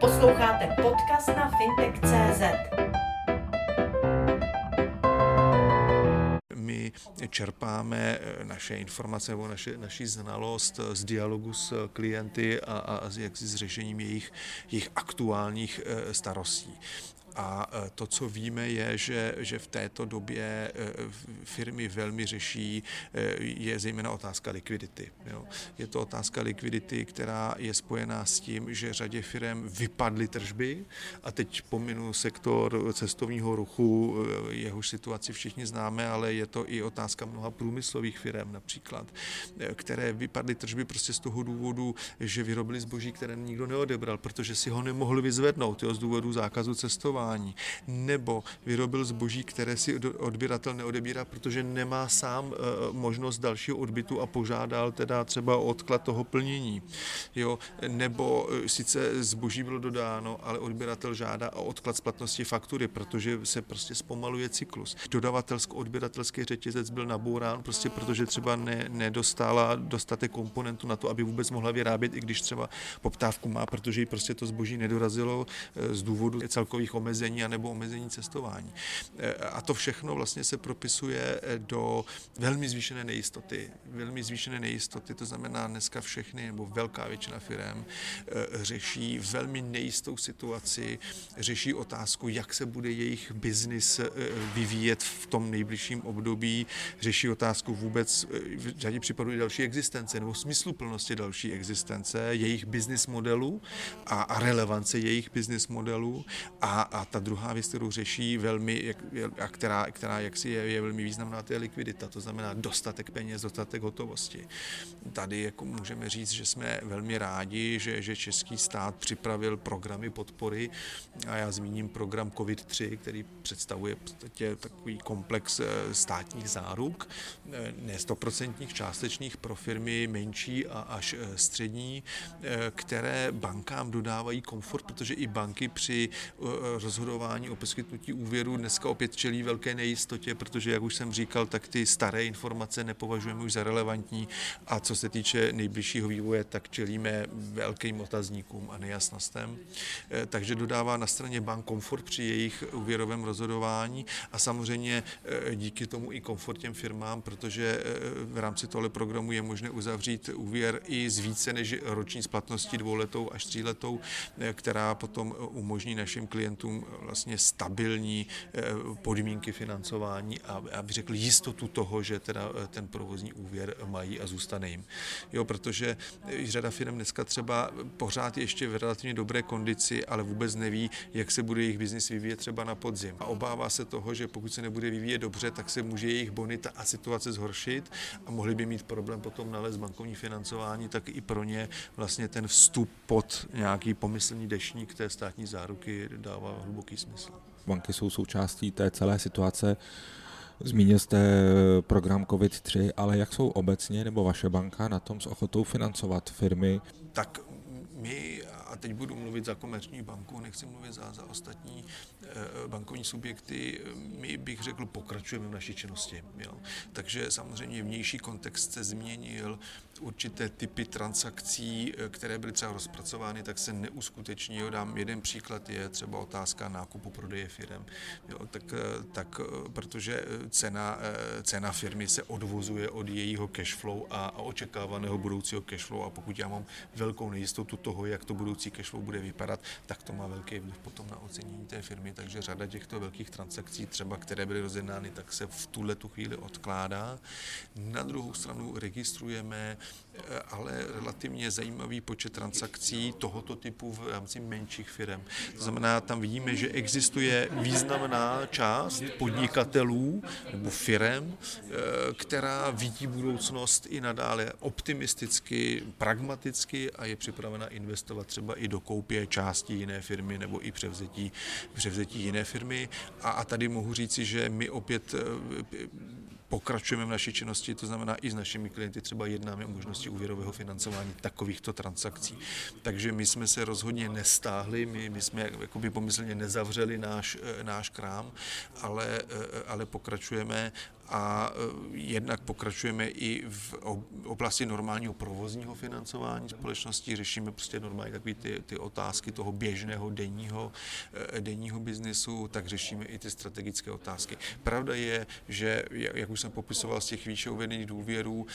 Posloucháte podcast na fintech.cz. My čerpáme naše informace nebo naše, naši znalost z dialogu s klienty a, a jak s řešením jejich, jejich aktuálních eh, starostí. A e, to, co víme, je, že, že v této době e, firmy velmi řeší, e, je zejména otázka likvidity. Jo. Je to otázka likvidity, která je spojená s tím, že řadě firm vypadly tržby a teď pominu sektor cestovního ruchu, jehož situaci všichni známe, ale je to i otázka mnoha průmyslových firm například, které vypadly tržby prostě z toho důvodu, že vyrobili zboží, které nikdo neodebral, protože si ho nemohli vyzvednout jo, z důvodu zákazu cestování cestování, nebo vyrobil zboží, které si odběratel neodebírá, protože nemá sám eh, možnost dalšího odbytu a požádal teda třeba o odklad toho plnění. Jo? Nebo eh, sice zboží bylo dodáno, ale odběratel žádá o odklad splatnosti faktury, protože se prostě zpomaluje cyklus. Dodavatelsko-odběratelský řetězec byl nabourán, prostě protože třeba ne, nedostala dostatek komponentů na to, aby vůbec mohla vyrábět, i když třeba poptávku má, protože jí prostě to zboží nedorazilo eh, z důvodu celkových omezení omezení anebo omezení cestování. E, a to všechno vlastně se propisuje e, do velmi zvýšené nejistoty. Velmi zvýšené nejistoty, to znamená dneska všechny nebo velká většina firm e, řeší velmi nejistou situaci, řeší otázku, jak se bude jejich biznis vyvíjet v tom nejbližším období, řeší otázku vůbec v řadě případů další existence nebo smysluplnosti další existence, jejich business modelu a, a relevance jejich business modelu a, a ta druhá věc, kterou řeší velmi, a která, která jaksi je, je velmi významná, to je likvidita, to znamená dostatek peněz, dostatek hotovosti. Tady jako můžeme říct, že jsme velmi rádi, že, že český stát připravil programy podpory a já zmíním program COVID-3, který představuje v podstatě takový komplex eh, státních záruk, eh, ne stoprocentních, částečných pro firmy menší a až eh, střední, které bankám dodávají komfort, protože i banky při rozhodování o poskytnutí úvěru dneska opět čelí velké nejistotě, protože, jak už jsem říkal, tak ty staré informace nepovažujeme už za relevantní a co se týče nejbližšího vývoje, tak čelíme velkým otazníkům a nejasnostem. Eh, takže dodává na straně bank komfort při jejich úvěrovém rozhodování a samozřejmě eh, díky tomu i komfort těm firmám, protože eh, v rámci tohle programu je možné uzavřít úvěr i z více než roční splatností dvouletou až tříletou, která potom umožní našim klientům vlastně stabilní eh, podmínky financování a aby řekli jistotu toho, že teda eh, ten provozní úvěr mají a zůstane jim. Jo, protože eh, řada firm dneska třeba pořád ještě v relativně dobré kondici, ale vůbec neví, jak se bude jejich biznis vyvíjet třeba na podzim. A obává se toho, že pokud se nebude vyvíjet dobře, tak se může jejich bonita a situace zhoršit a mohli by mít problém potom nalézt bankovní financování, tak i pro ně vlastně ten vstup pod nějaký pomyslný dešník té státní záruky dává hluboký smysl. Banky jsou součástí té celé situace. Zmínil jste program COVID-3, ale jak jsou obecně nebo vaše banka na tom s ochotou financovat firmy? Tak my, a teď budu mluvit za komerční banku, nechci mluvit za, za ostatní e, bankovní subjekty, my bych řekl, pokračujeme v naší činnosti. Jo. Takže samozřejmě vnější kontext se změnil, určité typy transakcí, eh, které byly třeba rozpracovány, tak se neuskuteční. Dám jeden příklad, je třeba otázka nákupu prodeje firm. Jo, tak, eh, tak, eh, protože cena, cena firmy se odvozuje od jejího cashflow a, a očekávaného budoucího cashflow a pokud já mám velkou nejistotu toho, jak to budoucí cashflow bude vypadat, tak to má velký vliv potom na ocenění té firmy, takže řada těchto velkých transakcí, třeba které byly rozjednány, tak se v tuhle tu chvíli odkládá. Na druhou stranu registrujeme ale relativně zajímavý počet transakcí tohoto typu v rámci menších firm. To znamená, tam vidíme, že existuje významná část podnikatelů nebo firm, eh, která vidí budoucnost i nadále optimisticky, pragmaticky a je připravena investovat třeba i do koupě části jiné firmy nebo i převzetí, převzetí jiné firmy. A, a tady mohu říci, že my opět eh, pokračujeme v naší činnosti, to znamená i s našimi klienty třeba jednáme o možnosti úvěrového financování takovýchto transakcí. Takže my jsme se rozhodně nestáhli, my, my jsme jakoby pomyslně nezavřeli náš, eh, náš krám, ale, eh, ale pokračujeme a jednak pokračujeme i v oblasti normálního provozního financování společnosti, řešíme prostě normálně takové ty, ty otázky toho běžného denního, denního biznesu, tak řešíme i ty strategické otázky. Pravda je, že, jak už jsem popisoval z těch výše uvedených důvěrů,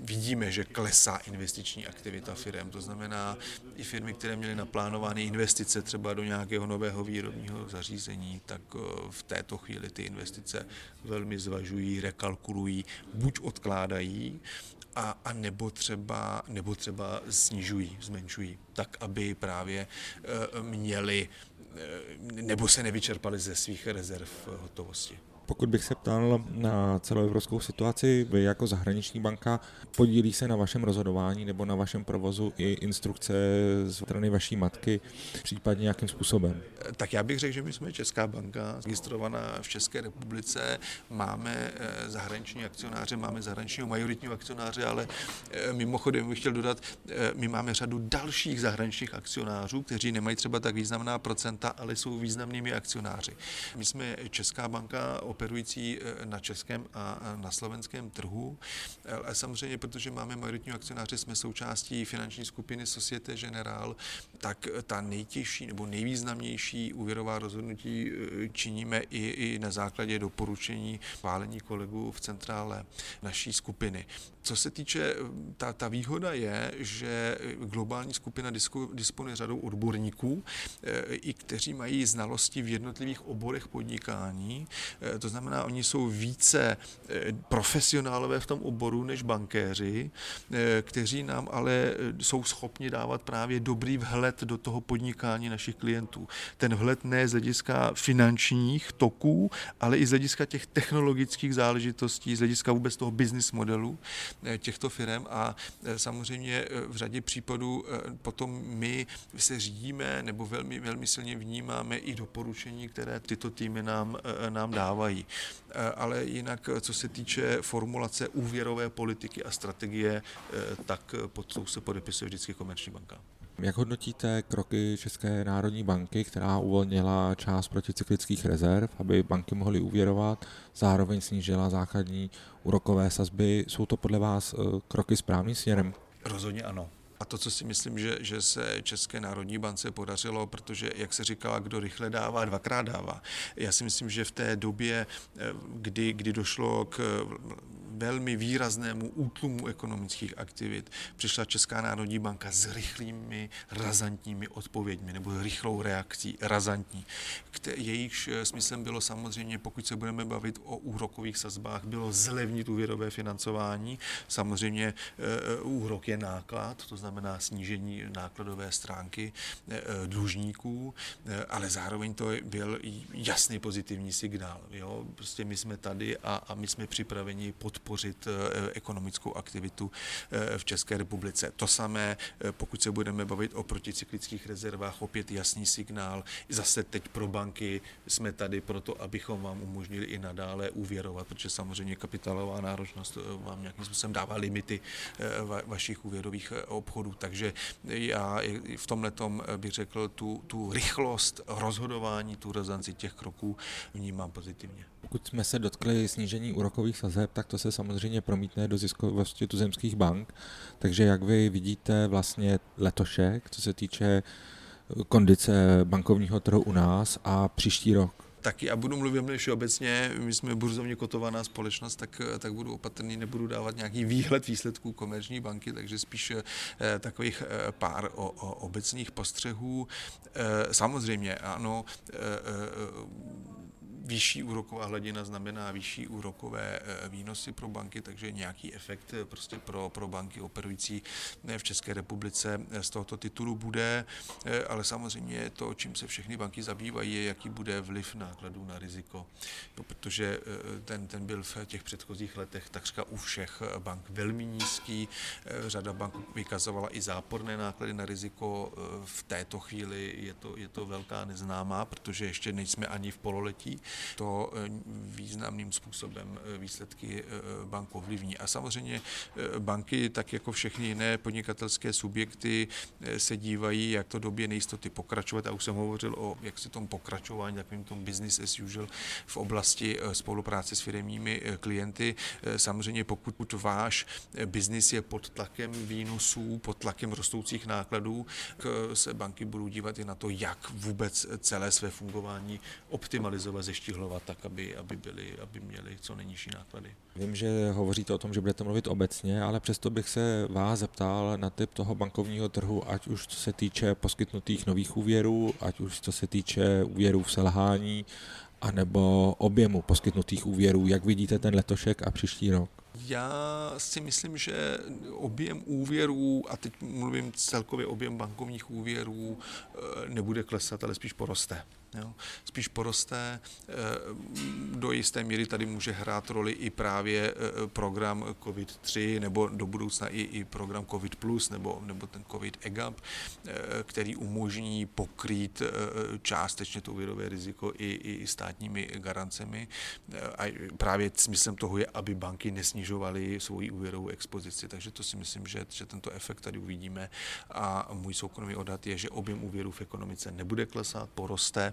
vidíme, že klesá investiční aktivita firm. To znamená, i firmy, které měly naplánovány investice třeba do nějakého nového výrobního zařízení, tak eh, v této chvíli ty investice velmi zvažují, rekalkulují, buď odkládají, a, a nebo, třeba, nebo třeba snižují, zmenšují, tak aby právě e, měli e, nebo se nevyčerpali ze svých rezerv hotovosti. Pokud bych se ptal na celoevropskou situaci, vy jako zahraniční banka podílí se na vašem rozhodování nebo na vašem provozu i instrukce z strany vaší matky, případně nějakým způsobem? Tak já bych řekl, že my jsme Česká banka, registrovaná v České republice, máme eh, zahraniční akcionáře, máme zahraničního majoritního akcionáře, ale eh, mimochodem bych chtěl dodat, eh, my máme řadu dalších zahraničních akcionářů, kteří nemají třeba tak významná procenta, ale jsou významnými akcionáři. My jsme Česká banka operující eh, na českém a na slovenském trhu. Ale samozřejmě, protože máme majoritní akcionáře, jsme součástí finanční skupiny Societe General, tak ta nejtěžší nebo nejvýznamnější úvěrová rozhodnutí eh, činíme i, i na základě doporučení válení kolegů v centrále naší skupiny. Co se týče, ta, ta výhoda je, že globální skupina disponuje řadou odborníků, eh, i kteří mají znalosti v jednotlivých oborech podnikání. To znamená, oni jsou více eh, profesionálové v tom oboru než bankéři, eh, kteří nám ale eh, jsou schopni dávat právě dobrý vhled do toho podnikání našich klientů. Ten vhled ne z hlediska finančních toků, ale i z hlediska těch technologických záležitostí, z hlediska vůbec toho business modelu těchto firm a samozřejmě v řadě případů potom my se řídíme nebo velmi, velmi silně vnímáme i doporučení, které tyto týmy nám, nám dávají. Eh, ale jinak, eh, co se týče formulace úvěrové politiky a strategie, eh, tak pod tou se podepisuje vždycky komerční banka. Jak hodnotíte kroky České národní banky, která uvolnila část proticyklických rezerv, aby banky mohly úvěrovat, zároveň snížila základní úrokové sazby? Jsou to podle vás kroky správným směrem? Rozhodně ano. To, co si myslím, že, že se České národní bance podařilo, protože, jak se říkala, kdo rychle dává, dvakrát dává. Já si myslím, že v té době, eh, kdy, kdy došlo k velmi výraznému útlumu ekonomických aktivit přišla Česká národní banka s rychlými, razantními odpověďmi nebo rychlou reakcí, razantní. Jejichž eh, smyslem bylo samozřejmě, pokud se budeme bavit o úrokových sazbách, bylo zlevnit úvěrové financování. Samozřejmě eh, úrok je náklad, to znamená snížení nákladové stránky eh, dlužníků, ale zároveň to byl jasný pozitivní signál. Jo? Prostě my jsme tady a, a my jsme připraveni podporovat podpořit eh, ekonomickou aktivitu eh, v České republice. To samé, eh, pokud se budeme bavit o proticyklických rezervách, opět jasný signál. Zase teď pro banky jsme tady proto, abychom vám umožnili i nadále úvěrovat, protože samozřejmě kapitálová náročnost vám nějakým způsobem dává limity vašich úvěrových obchodů. Takže já v tomhle bych řekl tu, tu rychlost rozhodování, tu razanci těch kroků vnímám pozitivně. Pokud jsme se dotkli snížení úrokových sazeb, tak to se samozřejmě promítne do ziskovosti tuzemských bank. Takže jak vy vidíte vlastně letošek, co se týče kondice bankovního trhu u nás a příští rok? Tak já budu mluvit než obecně, my jsme burzovně kotovaná společnost, tak, tak budu opatrný, nebudu dávat nějaký výhled výsledků komerční banky, takže spíš eh, takových eh, pár o, o obecných postřehů. Eh, samozřejmě, ano, vyšší úroková hladina znamená vyšší úrokové eh, výnosy pro banky, takže nějaký efekt eh, prostě pro, pro banky operující eh, v České republice z tohoto titulu bude, ale samozřejmě to, čím se všechny banky zabývají, je, jaký bude vliv nákladů na riziko, no, protože ten, ten byl v těch předchozích letech takřka u všech bank velmi nízký. Řada bank vykazovala i záporné náklady na riziko. V této chvíli je to, je to velká neznámá, protože ještě nejsme ani v pololetí to významným způsobem výsledky bank ovlivní. A samozřejmě banky, tak jako všechny jiné podnikatelské subjekty, se dívají, jak to době nejistoty pokračovat. A už jsem hovořil o jak se tom pokračování, takovým tom business as usual v oblasti spolupráce s firmními klienty. Samozřejmě pokud váš biznis je pod tlakem výnosů, pod tlakem rostoucích nákladů, se banky budou dívat i na to, jak vůbec celé své fungování optimalizovat, zeštihlovat tak, aby, aby, byly, aby měly co nejnižší náklady. Vím, že hovoříte o tom, že budete mluvit obecně, ale přesto bych se vás zeptal na typ toho bankovního trhu, ať už co se týče poskytnutých nových úvěrů, ať už co se týče úvěrů v selhání, anebo objemu poskytnutých úvěrů. Jak vidíte ten letošek a příští rok? Já si myslím, že objem úvěrů, a teď mluvím celkově objem bankovních úvěrů, eh, nebude klesat, ale spíš poroste. Jo. Spíš poroste. Eh, do jisté míry tady může hrát roli i právě eh, program COVID-3 nebo do budoucna i, i program COVID+, plus nebo, nebo ten COVID EGAP, eh, který umožní pokrýt částečně to úvěrové riziko i, i státními garancemi. A právě smyslem toho je, aby banky nesnižovaly svoji úvěrovou expozici. Takže to si myslím, že, že tento efekt tady uvidíme. A můj soukromý odhad je, že objem úvěrů v ekonomice nebude klesat, poroste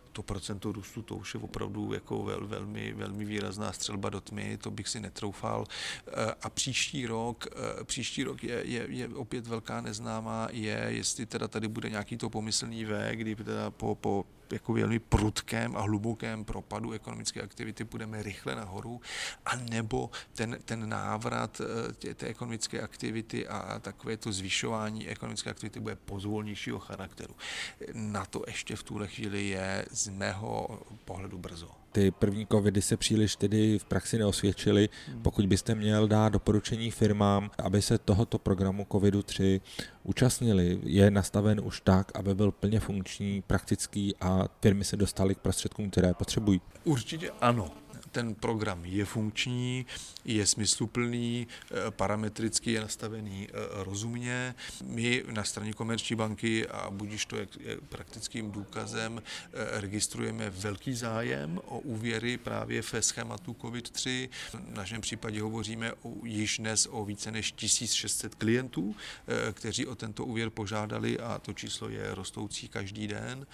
to procento růstu, to už je opravdu jako vel, velmi, velmi výrazná střelba do tmy, to bych si netroufal. Eh, a příští rok, eh, příští rok je, je, je opět velká neznámá, je, jestli teda tady bude nějaký to pomyslný V, kdy teda po, po jako velmi prudkém a hlubokém propadu ekonomické aktivity půjdeme rychle nahoru, a nebo ten, ten návrat eh, tě, té ekonomické aktivity a takové to zvyšování ekonomické aktivity bude pozvolnějšího charakteru. Na to ještě v tuhle chvíli je z mého pohledu brzo ty první covidy se příliš tedy v praxi neosvědčily. Hmm. Pokud byste měl dát doporučení firmám, aby se tohoto programu covidu 3 účastnili, je nastaven už tak, aby byl plně funkční, praktický a firmy se dostaly k prostředkům, které potřebují? Určitě ano ten program je funkční, je smysluplný, eh, parametricky je nastavený eh, rozumně. My na straně Komerční banky, a budíš to je praktickým důkazem, eh, registrujeme velký zájem o úvěry právě ve schématu COVID-3. V našem případě hovoříme o, již dnes o více než 1600 klientů, kteří o tento úvěr požádali a to číslo je rostoucí každý den.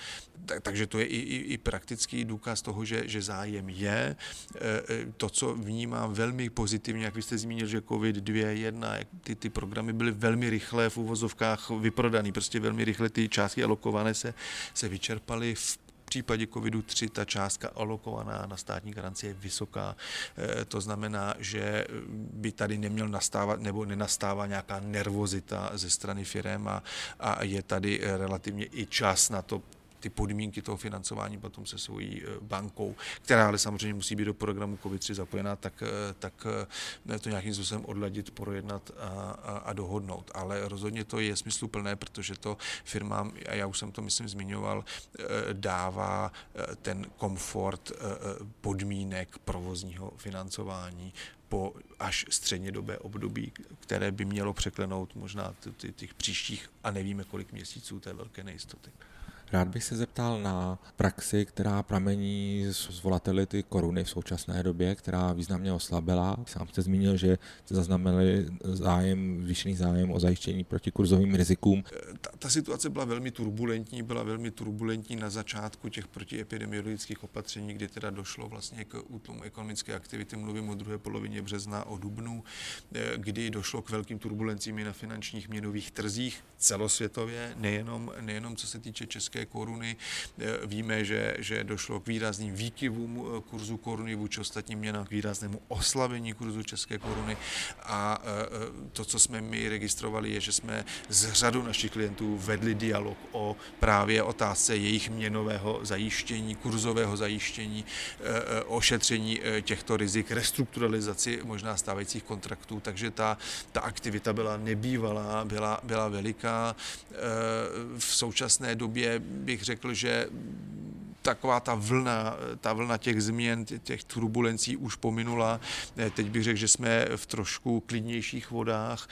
Takže to je i, i, i praktický důkaz toho, že, že zájem je. Eh, eh, to, co vnímám velmi pozitivně, jak vy jste zmínil, že COVID-2, 1, ty, ty programy byly velmi rychle v uvozovkách vyprodaný, prostě velmi rychle ty částky alokované se, se vyčerpaly v případě covidu-3 ta částka alokovaná na státní garanci je vysoká. Eh, to znamená, že by tady neměl nastávat nebo nenastává nějaká nervozita ze strany firm a, a je tady relativně i čas na to ty podmínky toho financování potom se svojí eh, bankou, která ale samozřejmě musí být do programu COVID-3 zapojená, tak, eh, tak eh, to nějakým způsobem odladit, projednat a, a, a dohodnout. Ale rozhodně to je smysluplné, protože to firmám, a já už jsem to myslím zmiňoval, dává ten komfort podmínek provozního financování po až střednědobé období, které by mělo překlenout možná těch příštích a nevíme kolik měsíců té velké nejistoty. Rád bych se zeptal na praxi, která pramení z volatility koruny v současné době, která významně oslabila. Sám jste zmínil, že jste zaznamenali zájem, zvýšený zájem o zajištění proti kurzovým rizikům. Ta, ta situace byla velmi turbulentní, byla velmi turbulentní na začátku těch protiepidemiologických opatření, kdy teda došlo vlastně k útlumu ekonomické aktivity, mluvím o druhé polovině března, o dubnu, eh, kdy došlo k velkým turbulencím i na finančních měnových trzích celosvětově, nejenom, nejenom co se týče České české koruny. Eh, víme, že, že došlo k výrazným výkyvům eh, kurzu koruny vůči ostatním měnám, k výraznému oslabení kurzu české koruny a eh, to, co jsme my registrovali, je, že jsme z řadu našich klientů vedli dialog o právě otázce jejich měnového zajištění, kurzového zajištění, ošetření těchto rizik, restrukturalizaci možná stávajících kontraktů, takže ta, ta aktivita byla nebývalá, byla, byla veliká. V současné době bych řekl, že taková ta vlna, ta vlna těch změn, těch turbulencí už pominula. Teď bych řekl, že jsme v trošku klidnějších vodách,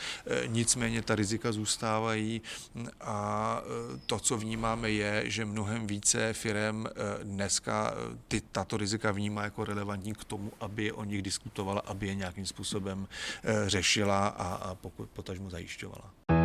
nicméně ta rizika zůstávají a to, co vnímáme, je, že mnohem více firm dneska ty, tato rizika vnímá jako relevantní k tomu, aby o nich diskutovala, aby je nějakým způsobem řešila a, a pokud potažmo zajišťovala.